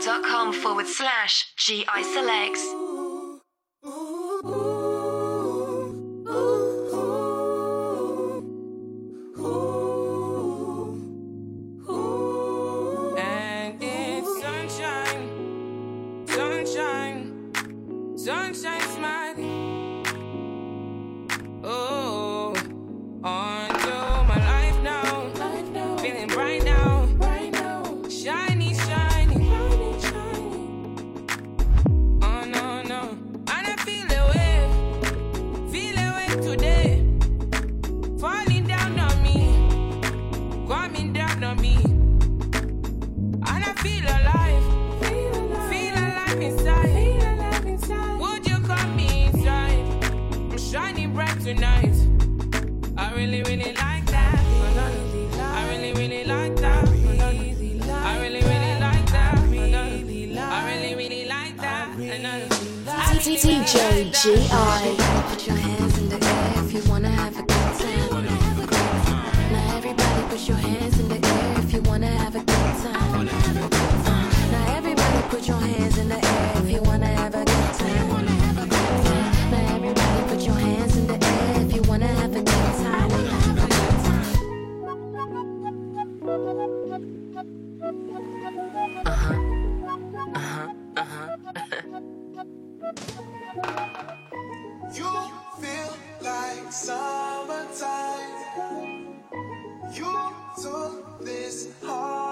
soundcloud.com forward slash GI selects. DJ GI. Put your hands in the air if you wanna have a good time. summertime. You took this heart.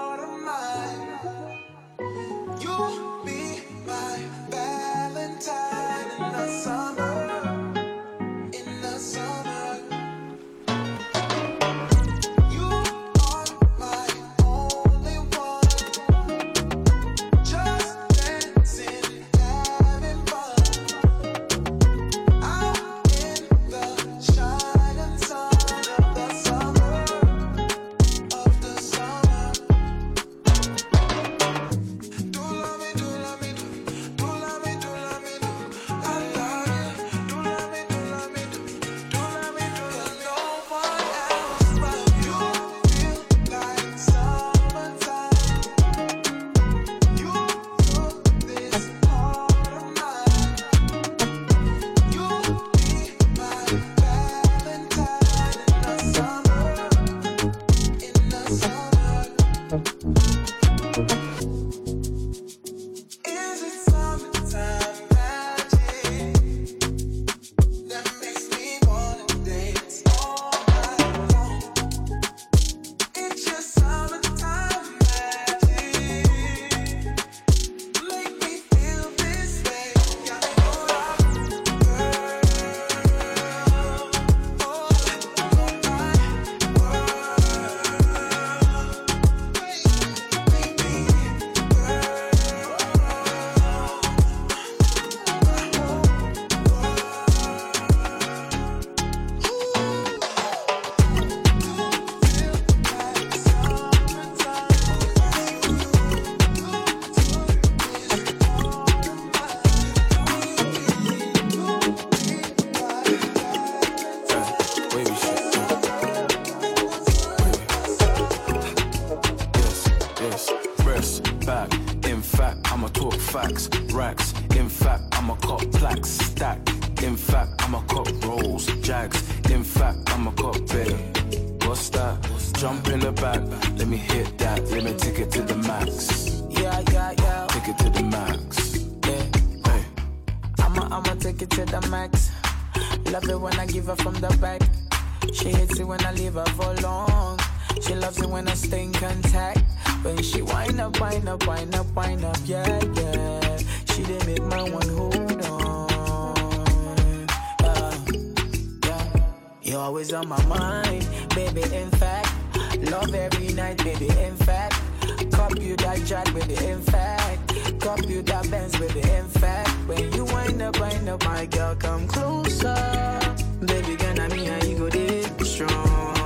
infect. that bands with the infect. When you wind up, wind up, my girl, come closer. Baby, girl, I mean, how you go deep strong.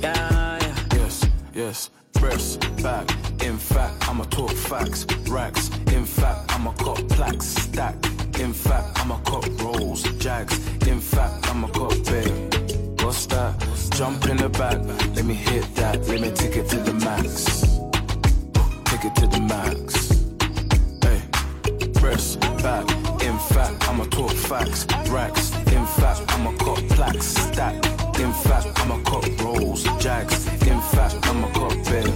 Yeah, yeah. Yes, yes. Breast back, in fact, I'ma talk facts, racks, in fact, I'ma cop plaques, stack, in fact, I'ma cop rolls, jags, in fact, I'ma cop babe. What's that? Jump in the back, let me hit that, let me take it to the max take it to the max. Hey, breast back. In fact, I'ma talk facts. Racks. In fact, I'ma cop plaques. Stack. In fact, I'ma cop rolls. Jags. In fact, I'ma cop bed.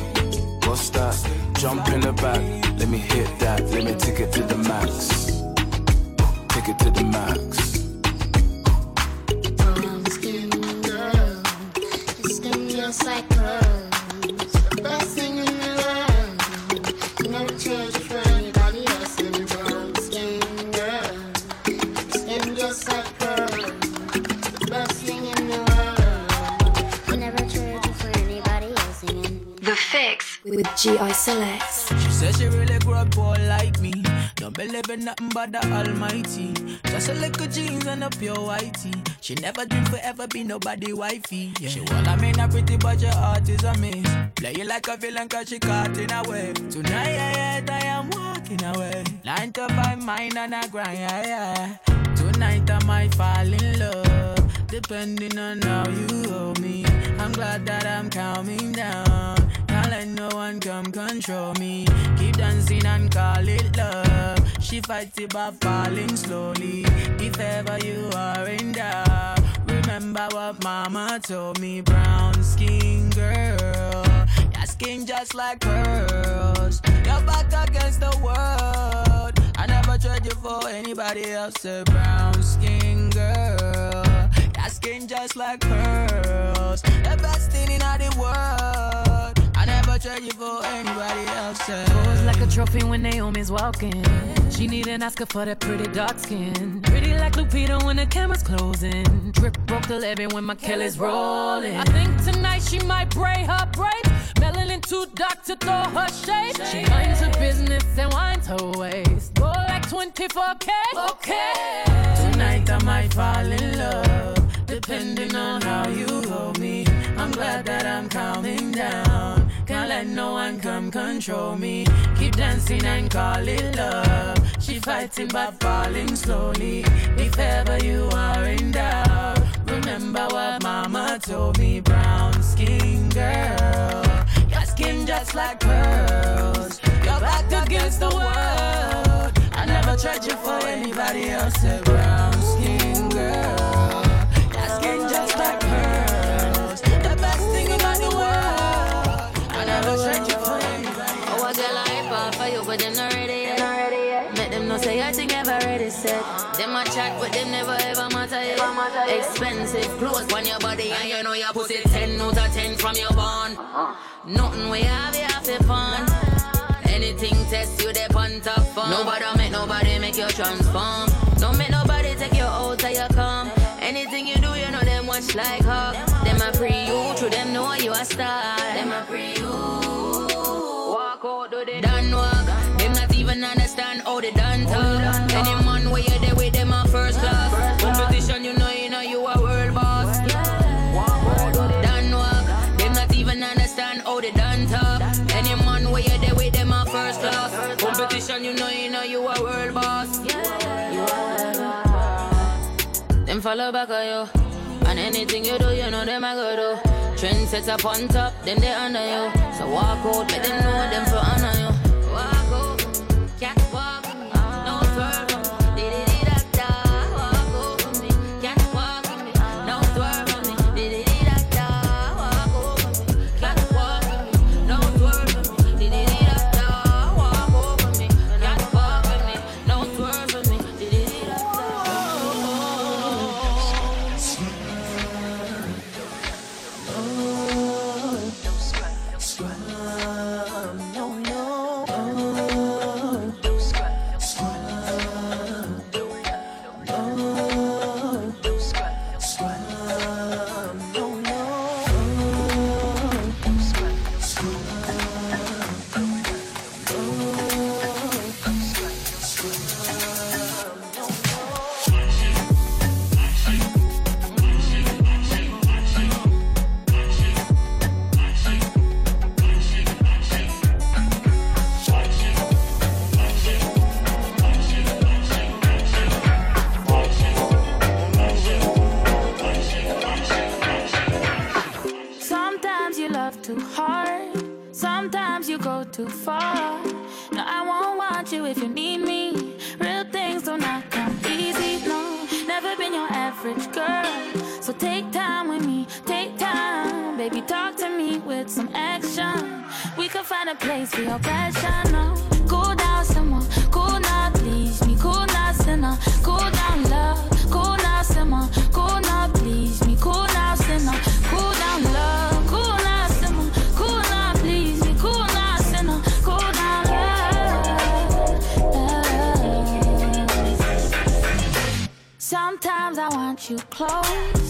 What's that? Jump in the back. Let me hit that. Let me take it to the max. Take it to the max. Like pearls. With GI Selects. She says she really grew up poor like me. Don't believe in nothing but the Almighty. Just a little jeans and a pure whitey. She never dreamed forever be nobody wifey. Yeah. She well, I mean, a pretty, but your heart is a miss. Play you like a villain cause she caught in a wave. Tonight, I am walking away. Nine to five, mine and I grind, yeah, yeah. Tonight, I might fall in love. Depending on how you hold me. I'm glad that I'm calming down. Let no one come control me. Keep dancing and call it love. She fights it by falling slowly. If ever you are in doubt, remember what mama told me. Brown skin girl, your skin just like pearls. Your back against the world. I never trade you for anybody else. A brown skin girl. Your skin just like pearls. The best thing in all the world. Trade you for anybody else. Pose like a trophy when Naomi's walking. She need an Oscar for that pretty dark skin. Pretty like Lupita when the camera's closing. Drip broke the levee when my Kelly's rolling. I think tonight she might braid her braids. Melanin too dark to throw her shade. She minds her business and winds her waist. Go like 24K. Okay. Tonight I might fall in love, depending on how you hold me. I'm glad that I'm calming down. Can't let no one come control me. Keep dancing and call it love. She fighting but falling slowly. If ever you are in doubt, remember what mama told me. Brown skin girl, your skin just like pearls. Your back against the world. I never tried you for anybody else. Brown skin girl, Oh, I hype up for you, but them not ready yet. Make them know say I think ever ready set. Them a chat, but them never ever matter yet. Expensive clothes on your body, and you know your pussy 10 out of 10 from your bond. Uh-huh. Nothing we have, you have to fun. Anything test you, they on top fun. Nobody make nobody make you transform. Don't make nobody take you out till you come. Anything you do, you know them watch like hawk. Them a pre you, through them know you a star. Them a pre you. Any man where you there with them a first class. Competition, you know, you know you a world boss. Walk. Them not even understand how they done. Any man where you there with them a first class. Competition, you know, you know you a world boss. Them follow back on you. And anything you do, you know them I go do. Trend sets up on top, then they under you. So walk out, let them know them for honor you. Can find a place for your passion, no. Cool down, someone. Cool now, please me. Cool now, sinner. Cool down, love. Cool now, simmer. Cool now, please me. Cool now, sinner. Cool down, love. Cool now, simmer. Cool now, please me. Cool now, sinner. Cool down, love. Sometimes I want you close.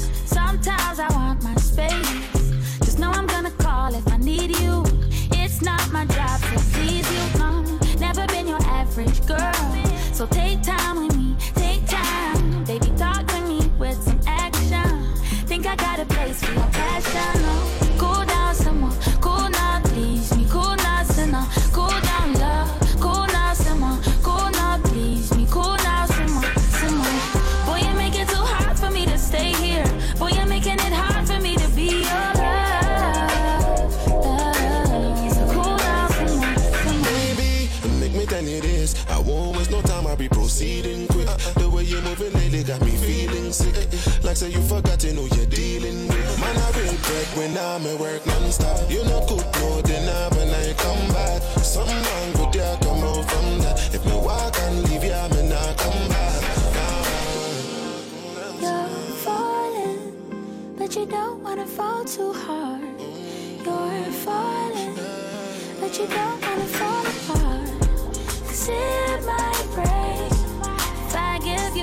Quick. The way you're moving lately got me feeling sick. Like say you forgot you know you're dealing with. Man, I when I'm at work non-stop. You know cook no dinner when I come back. Something wrong with you, come out from that. If me walk and leave you, me not come back. You're falling, but you don't wanna fall too hard. You're falling, but you don't wanna fall apart. Cause it might break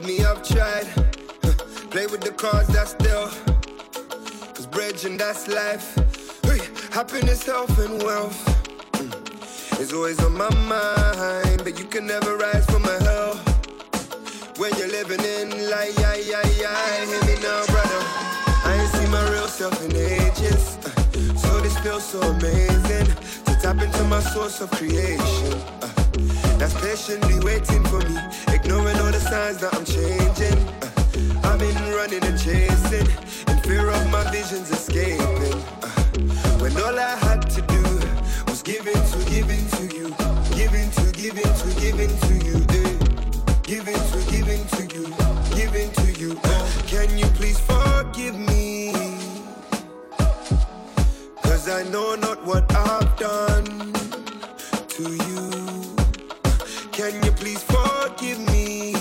Believe me, I've tried. Play with the cards that's still. Cause bridge and that's life. Happiness, health, and wealth. Mm. Is always on my mind. But you can never rise from a hell. When you're living in like, yeah, yeah, yeah. Hear me now, brother. I ain't seen my real self in ages. Uh, So this feels so amazing. To tap into my source of creation. That's patiently waiting for me, ignoring all the signs that I'm changing. Uh, I've been running and chasing, in fear of my visions escaping. Uh, when all I had to do was give in to, give in to you, give in to, give in to, give in to you. eh. Give in to, give in to you, give in to you. Uh, can you please forgive me? Cause I know not what I've done to you. Can you please forgive me?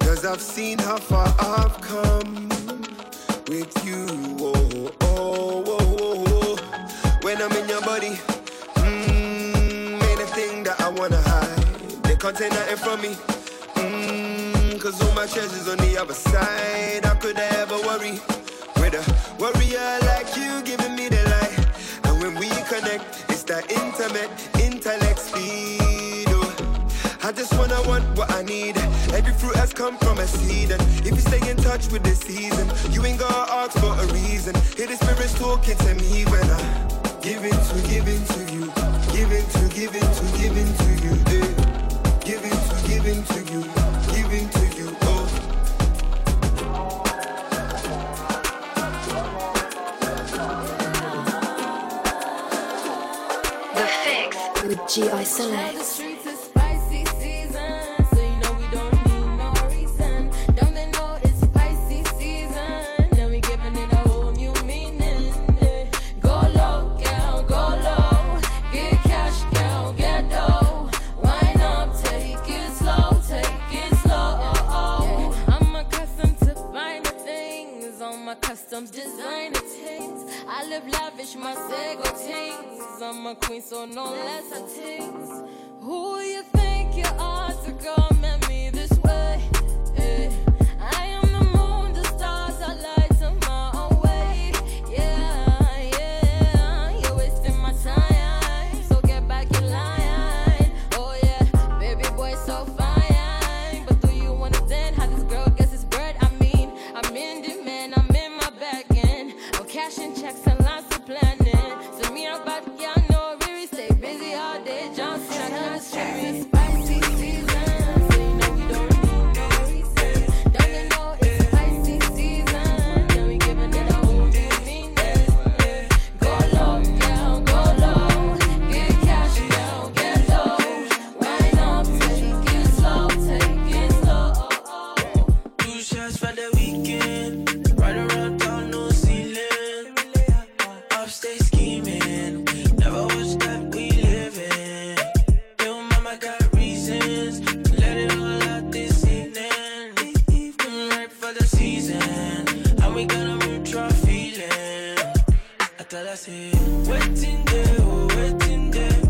Cause I've seen how far I've come with you. Oh, oh, oh, oh. When I'm in your body, mmm, ain't a thing that I wanna hide. They can't take nothing from me. Mmm, cause all my treasures on the other side. How could I ever worry? With a warrior like you giving me the light. And when we connect, it's that intimate, come from a seed. And if you stay in touch with the season, you ain't gonna ask for a reason. Hear the spirits talking to me when I give in to, give in to you. Give in to, give in to, give in to you. eh. Give in to, give in to you. Give in to you. Oh. The Fix. With GI Select. My Sego things. I'm a queen, so no less a things. Who you say, waiting there, oh, waiting there,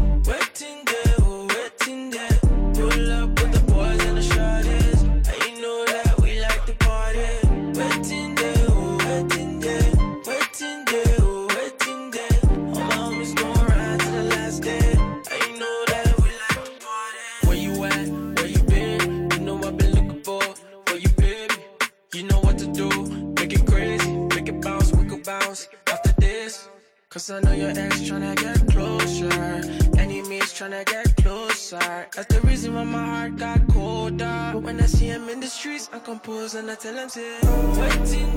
compose and I tell him, say, waiting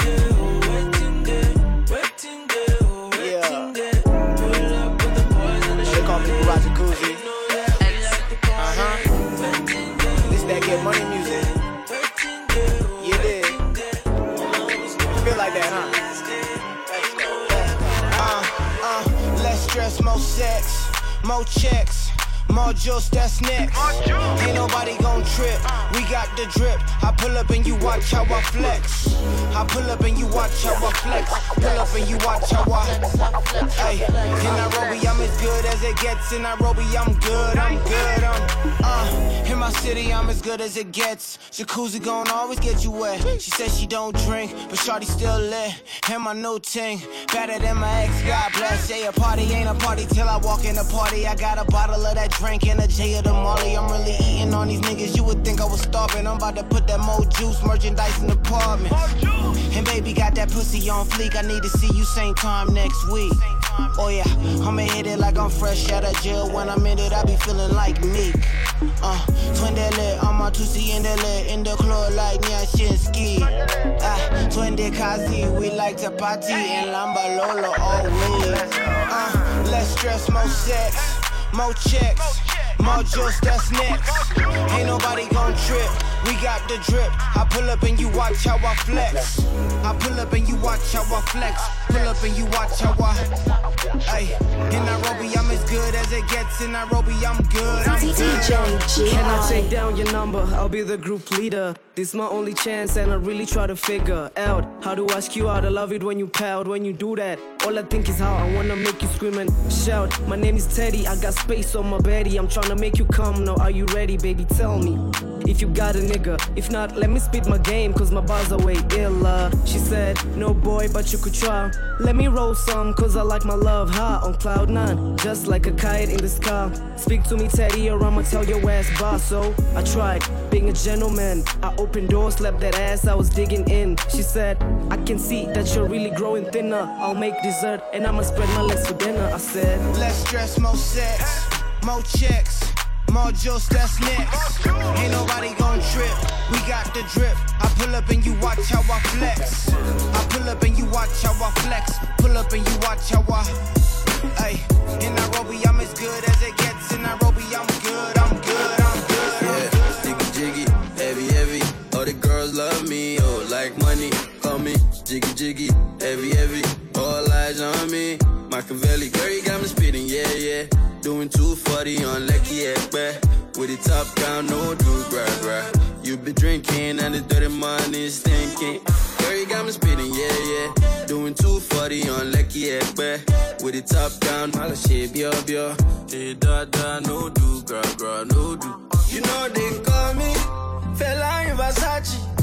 I pull up and you watch how I flex. I pull up and you watch how I flex. Pull up and you watch how I. Hey, in Nairobi, I'm as good as it gets. In Nairobi, I'm good, I'm good, I'm. Uh, in my city, I'm as good as it gets. Jacuzzi gon' always get you wet. She says she don't drink, but Shorty still lit. And my new ting, better than my ex. God bless. Yeah, a party ain't a party till I walk in the party. I got a bottle of that drink and a J of the Molly. I'm really eating on these niggas. You would think I was starving. I'm about to put that more juice merchandise in the apartment. And baby got that pussy on fleek. I need to see you same time next week. Oh yeah, I'ma hit it like I'm fresh out of jail. When I'm in it, I be feeling like Meek. Uh, twindele, I'm tusi indele in the lit, in the club like Nyashinski. Ah, twinde kazi, we like to party in Lamba Lolo always. Uh, less stress, more sex, more checks. More juice, that's next. Ain't nobody gon' trip. We got the drip. I pull up and you watch how I flex. I pull up and you watch how I flex. Pull up and you watch how I. Hey, in Nairobi, I'm as good as it gets. In Nairobi, I'm good. I'm good. Can I take down your number? I'll be the group leader. This my only chance, and I really try to figure out how to ask you out. I love it when you pout, when you do that. All I think is how I wanna make you scream and shout. My name is Teddy, I got space on my belly. I'm tryna make you come now. Are you ready, baby? Tell me if you got a nigga. If not, let me spit my game, cause my bars are way iller. She said, No boy, but you could try. Let me roll some, cause I like my love high on cloud nine. Just like a kite in the sky. Speak to me, Teddy, or I'ma tell your ass boss. So I tried being a gentleman. I opened doors, slapped that ass, I was digging in. She said, I can see that you're really growing thinner. I'll make dessert and I'ma spread my legs for dinner. I said, Less stress, more sex, more checks, more juice, that's next. Ain't nobody gon' trip, we got the drip. I pull up and you watch how I flex. I pull up and you watch how I flex. Pull up and you watch how I. Hey, in Nairobi, I'm as good as it gets. Call me jiggy jiggy, heavy heavy. All eyes on me. Machiavelli, girl, you got me speeding, yeah yeah. Doing 240 on Lekki Epe. With the top down, no do gra gra. You be drinking and the dirty money stinking. Girl, you got me speeding, yeah yeah. Doing 240 on Lekki Epe. With the top down, mala shit, bio bio. Hey da da, no do gra gra, no do. You know they call me Fela in Versace.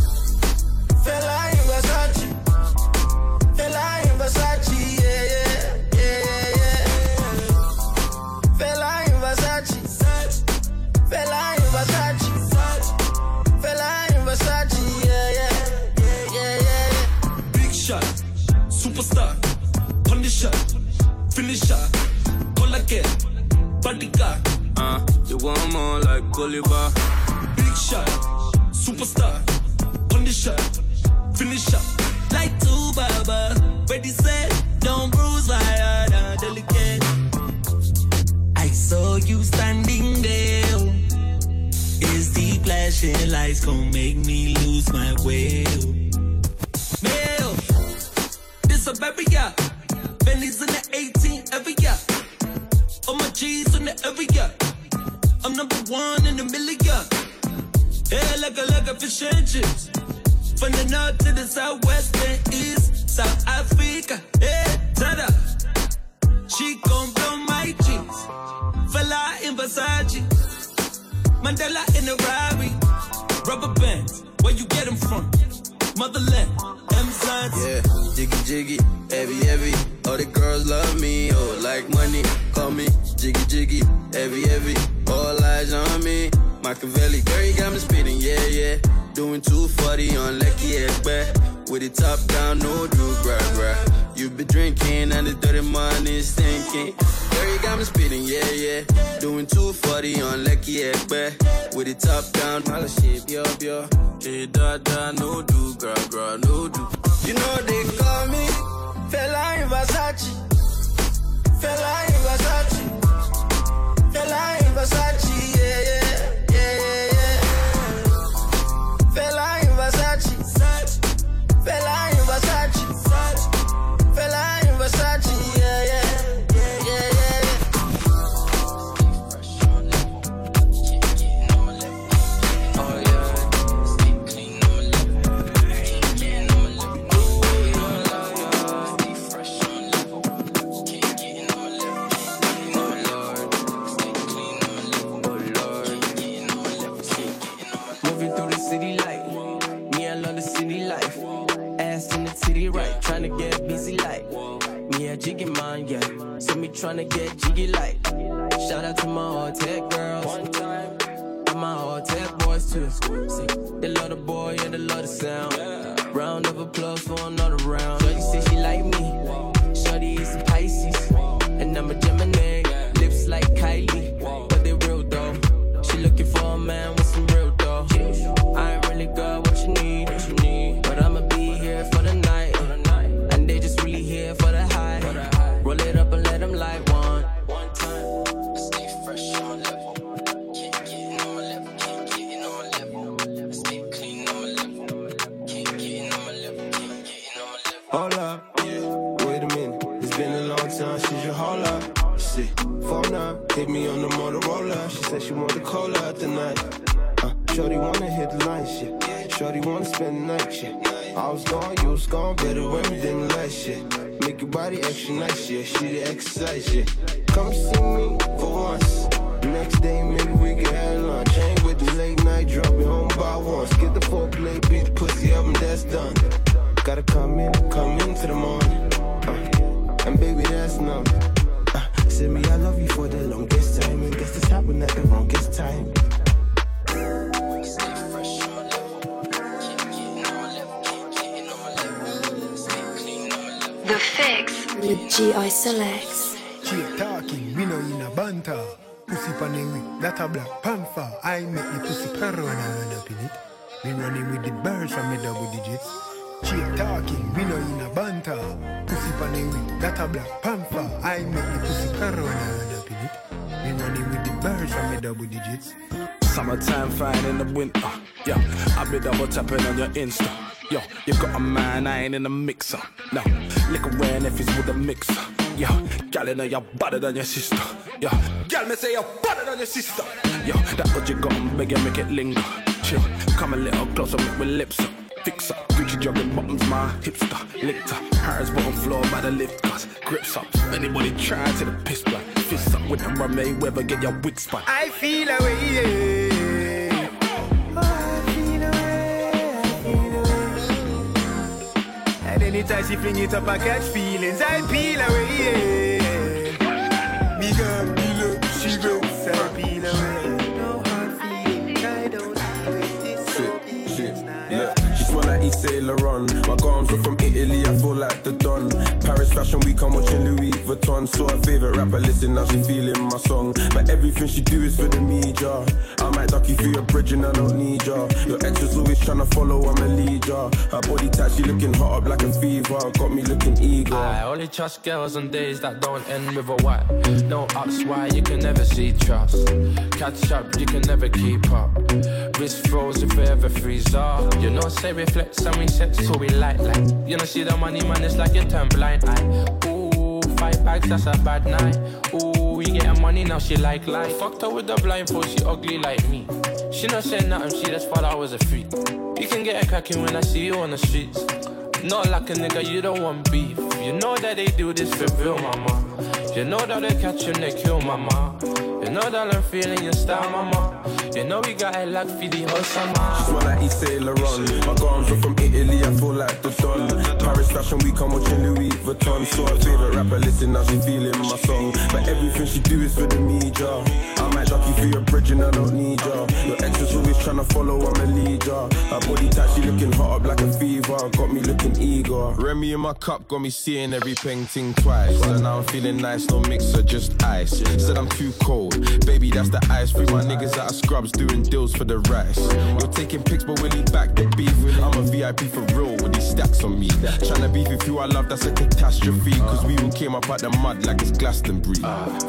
Yeah. Big shot, superstar, Bolivar. Big shot, superstar, up. Like two baba, ready set, don't bruise my heart, uh, delicate. I saw you standing there. Is the flashing lights gonna make me lose my way? Mail, this a baby yeah. Benny's in the 18 every year. All my G's in the every year. I'm number one in a million. Yeah, like a like a fish and chips. From the north to the south, west and east, South Africa, eh, hey, Tada. She gon' blow my jeans, Fela in Versace, Mandela in a Rari. Rubber bands, where you get them from? Motherland, M. Yeah, jiggy jiggy, heavy heavy. All the girls love me, oh, like money. Call me jiggy jiggy, heavy heavy. All eyes on me. Machiavelli, girl, you got me spinning, yeah, yeah. Doing 240 on Lekki Epe. With it top down, no do gra gra. You be drinking and the dirty money is stinking. Girl, you got me spitting, yeah yeah. Doing 240 on Lekki Epe. With it top down, all shit, yo yo. Hey da da, no do gra gra, no do. You know they call me Fela Pan a that a black panther. I make the pussy purr when I run up in it. Me running with the birds from me double digits. Cheer talking, we know in a banter. Pussy pan a week, that a black panther. I make the pussy purr when I run up in it. Me running with the birds from me double digits. Summertime fine in the winter. Yeah, I be double tapping on your Insta. Yo, you got a man, I ain't in the mixer. No, liquor wearing if it's with a mixer. Yo, gal, you know you're better than your sister. Yo, gal, me say you're better than your sister. Yo, that what you got, I'm make it linger. Chill, come a little closer, make my lips up. Fix up, Gucci jogging bottoms, my hipster. Licked up, bottom floor by the lift, cause grips up. Anybody try to the piss blood. Fist up with run Mayweather, get your wig spun. I feel away, yeah. Anytime she fling it up, I catch feelings. I peel away, yeah. Me girl, me look, she looks, I peel away. No hard feelings, I don't Shit, shit, look. She smell like Yves Saint Laurent. My garms are from Italy, I feel like the Don. Paris Fashion Week, I'm watching Louis Vuitton. Saw her favorite rapper, listen, now she feeling my song. But everything she do is for the media. I might duck you through your bridge and I don't need ya. Your ex was always tryna follow, I'm a leader. Her body tight, she looking hot up like a fever. Got me looking eager. I only trust girls on days that don't end with a what. No ups, why you can never see trust. Catch up, you can never keep up. Wrist froze if ever freeze up. You know, say reflex and we set so we light like. You know, see the money man, it's like you turn blind Ooh, five bags, that's a bad night. Ooh, we getting money now, she like life. Fucked her with the blindfold, she ugly like me. She not saying nothing, she just thought I was a freak. You can get a cracking when I see you on the streets. Not like a nigga, you don't want beef. You know that they do this for real, mama. You know that they catch and they kill, mama. You know that I'm feeling your style, mama. You know we got it like for the whole Just summer. wanna eat Saint Laurent. My garms are from Italy, I feel like the Don. Paris Fashion Week, I'm watching Louis Vuitton. So her favorite rapper, listen now she feeling my song. But everything she do is for the media. I might duck you for your bridge and I don't need ya. Your ex is always tryna follow, I'm a leader. Her body tight, she looking hot up like a fever. Got me looking eager. Remy in my cup, got me seeing every painting twice. And now I'm feeling nice, no mixer, just ice. Said I'm too cold, baby, that's the ice. Free my niggas out of scrubs, doing deals for the rice. You're taking pics, but will he back the beef? I'm a VIP for real stacks on me. Tryna beef with you, I love, that's a catastrophe. Cause we all came up out the mud like it's Glastonbury.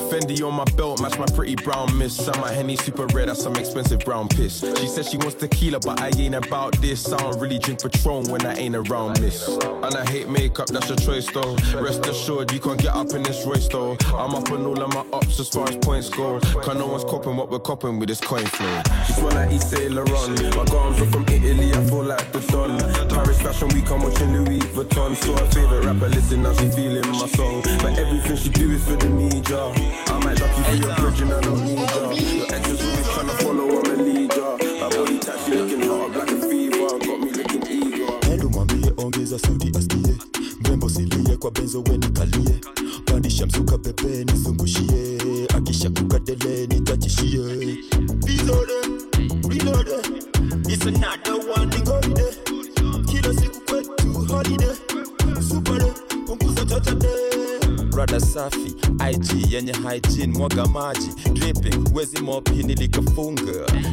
Fendi on my belt, match my pretty brown miss. I'm my Henny super red, that's some expensive brown piss. She said she wants tequila, but I ain't about this. I don't really drink Patron when I ain't around miss. And I hate makeup, that's your choice though. Rest assured, you can't get up in this race though. I'm up on all of my ups as far as points go. Cause no one's copping what we're copping with this coin flow. Just wanna eat Saint Laurent. My garms are from Italy, I feel like the Don. Paris Fashion Week, I'm watching Louis Vuitton. So her favorite rapper, listen now she feeling my song. But everything she do is for the media. I might duck you for your bridge and I don't need ya. Your ex is always tryna follow, I'm a leader. Her body tight, she looking up like a fever. Got me looking eager. Endo mwambie oh, ongeza sauti asikie, mrembo silie kwa benzo weni kalie, pandisha mzuka bebe nizungushie, akisha kukadele nitachishie. It's another one nigoride, kila siku rada safi ig yenye hygiene mwaga maji. Dripping wezi mopi nilikafunga.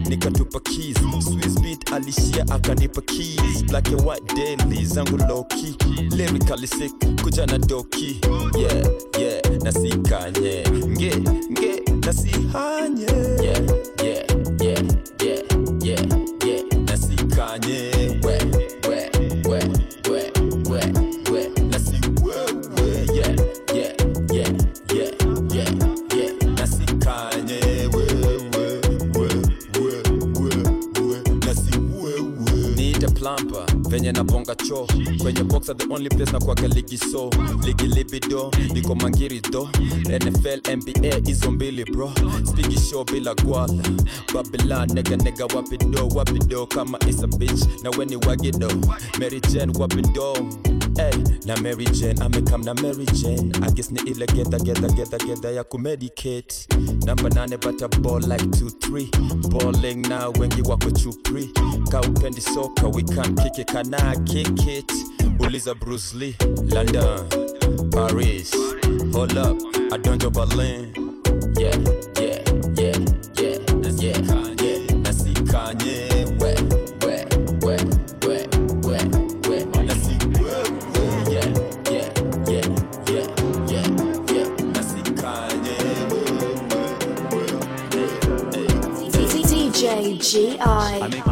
Nikatupa keys. Swiss beat alishia akanipa keys. Black and white daily zangu loki lyrically sick kuja na doki. Yeah yeah nasikanye. Nge nge nasihanye. Yeah venye nabonga cho kwenye boxa the only place na kwaga ligi so ligi libido niko mangiri do. Nfl nba hizo mbili bro. Spigi show bila gwala. Babylon nega wapido wapido kama isa bitch na weni wagido mary jane wapido Hey, na Mary Jane, amekam na Mary Jane. I guess ni ile geda geda geda geda ya kumedicate Namba nane bata ball like 2-3 Balling now wengi wako chupri Ka upendi soka we can't kick it Kana kick it Uliza Bruce Lee London, Paris. Hold up, I don't do Berlin. Yeah, yeah, yeah, yeah, yeah, yeah. Nasi Kanye, we, we, we, we, we, we Nasi yeah, yeah, yeah, yeah, yeah, yeah. Nasi Kanye, DJ GI.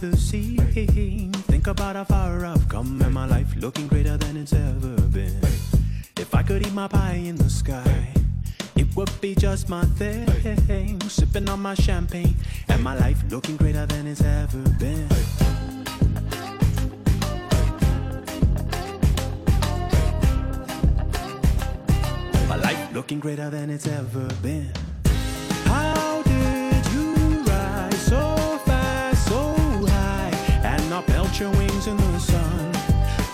Quite the. Think about how far I've come, and my life looking greater than it's ever been. If I could eat my pie in the sky, it would be just my thing. Sipping on my champagne, and my life looking greater than it's ever been. My life looking greater than it's ever been. Your wings in the sun?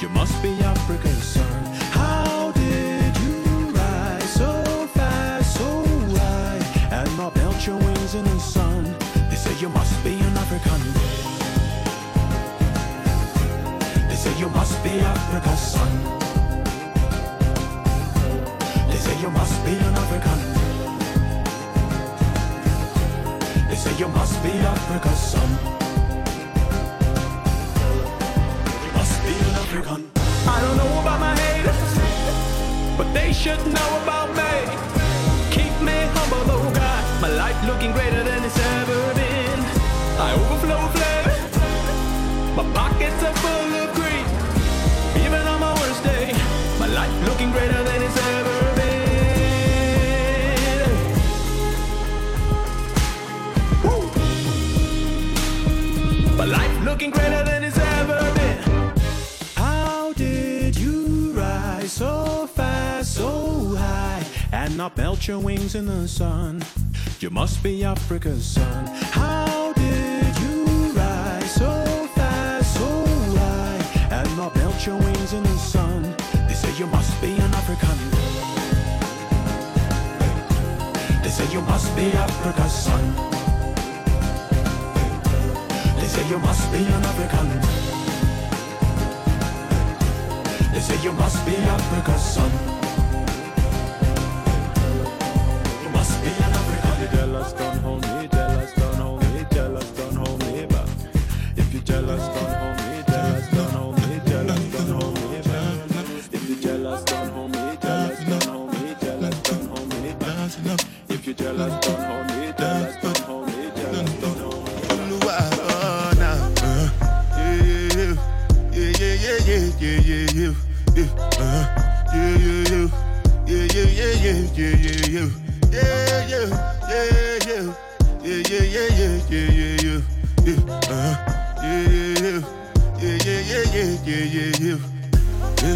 You must be Africa's son. How did you rise so fast, so high, and not melt your wings in the sun? They say you must be an African. They say you must be Africa's son. They say you must be an African. They say you must be Africa's son. I don't know about my haters, but they should know about me. Keep me humble, oh God. My life looking greater than it's ever been. I overflow with flavor. My pockets are full of greed. Even on my worst day, my life looking greater than it's ever been. My life looking greater not belt your wings in the sun. You must be Africa's son. How did you rise so fast, so high, and not belt your wings in the sun? They say you must be an African. They say you must be Africa's son. They say you must be an African. They say you must be Africa's son.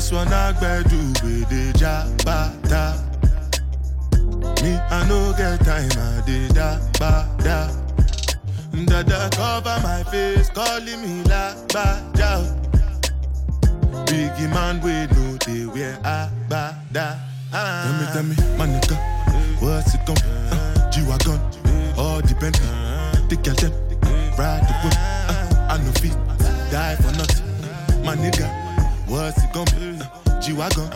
This one I better do with the jabata. Me, I no get time, I did da ba da. Dada cover my face, calling me la ba da. Biggie man, we know they wear a ba da. Tell me, tell me, my nigga, what's it gon' uh, G-Wagon, all the Bentley, the girl them, ride the whip, uh, I no feet, die for nothing. My nigga, what's it gon' be? Uh, G-Wagon,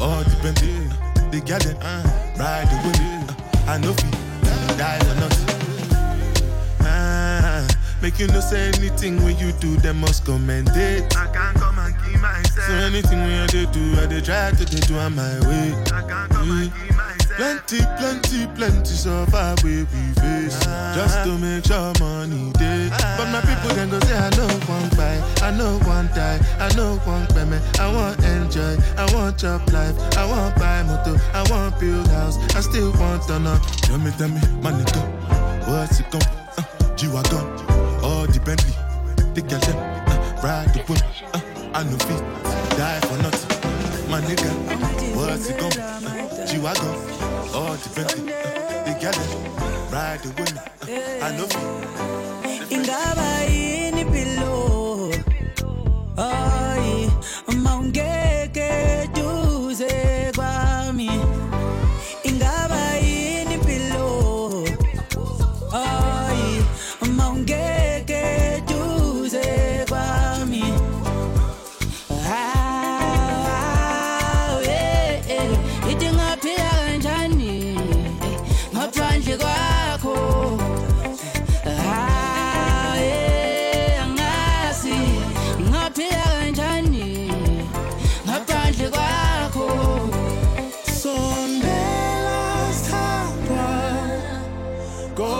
all the Bentley, the girl them, ride the whip, uh, I no feet, die for nothing. Ah, make you no say anything when you do, them must commend it. I can't come and keep myself. So anything when I dey do, I dey try to dey do on my way. I can't come and keep myself. Plenty, plenty, plenty suffer we we face just to make sure money day. But my people then go say I know one I know one payment. I want enjoy, I want job life, I want buy motor, I want build house, I still want to. Tell me, tell me, my nigga, what's it gon' uh, G-Wagon, all the Bentley, the them, uh, ride the whip, uh, I know feet, die for nothing. My nigga, what's it gon' uh, G-Wagon, all the Bentley, uh, the them, ride the whip, uh, I know feet. ingaba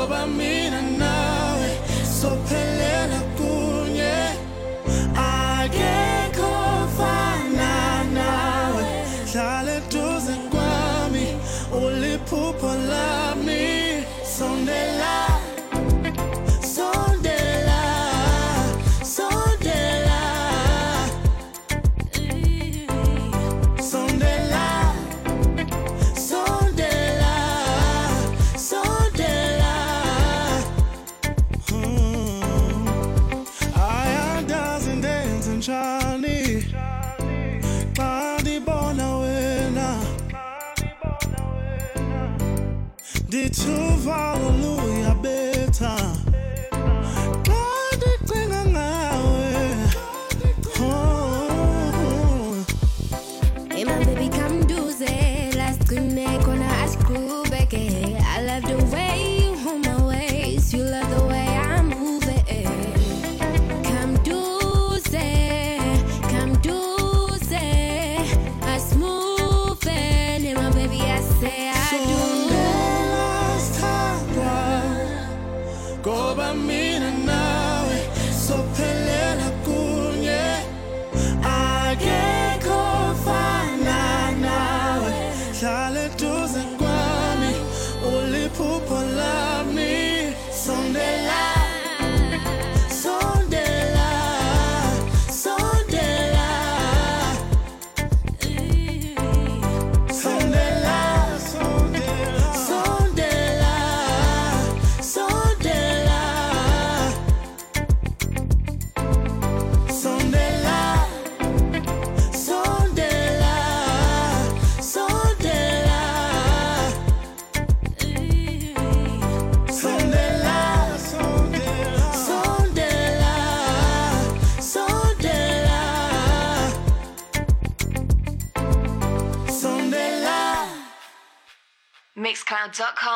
ngoba mina nawe sophelela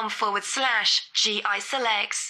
forward slash GI Selects.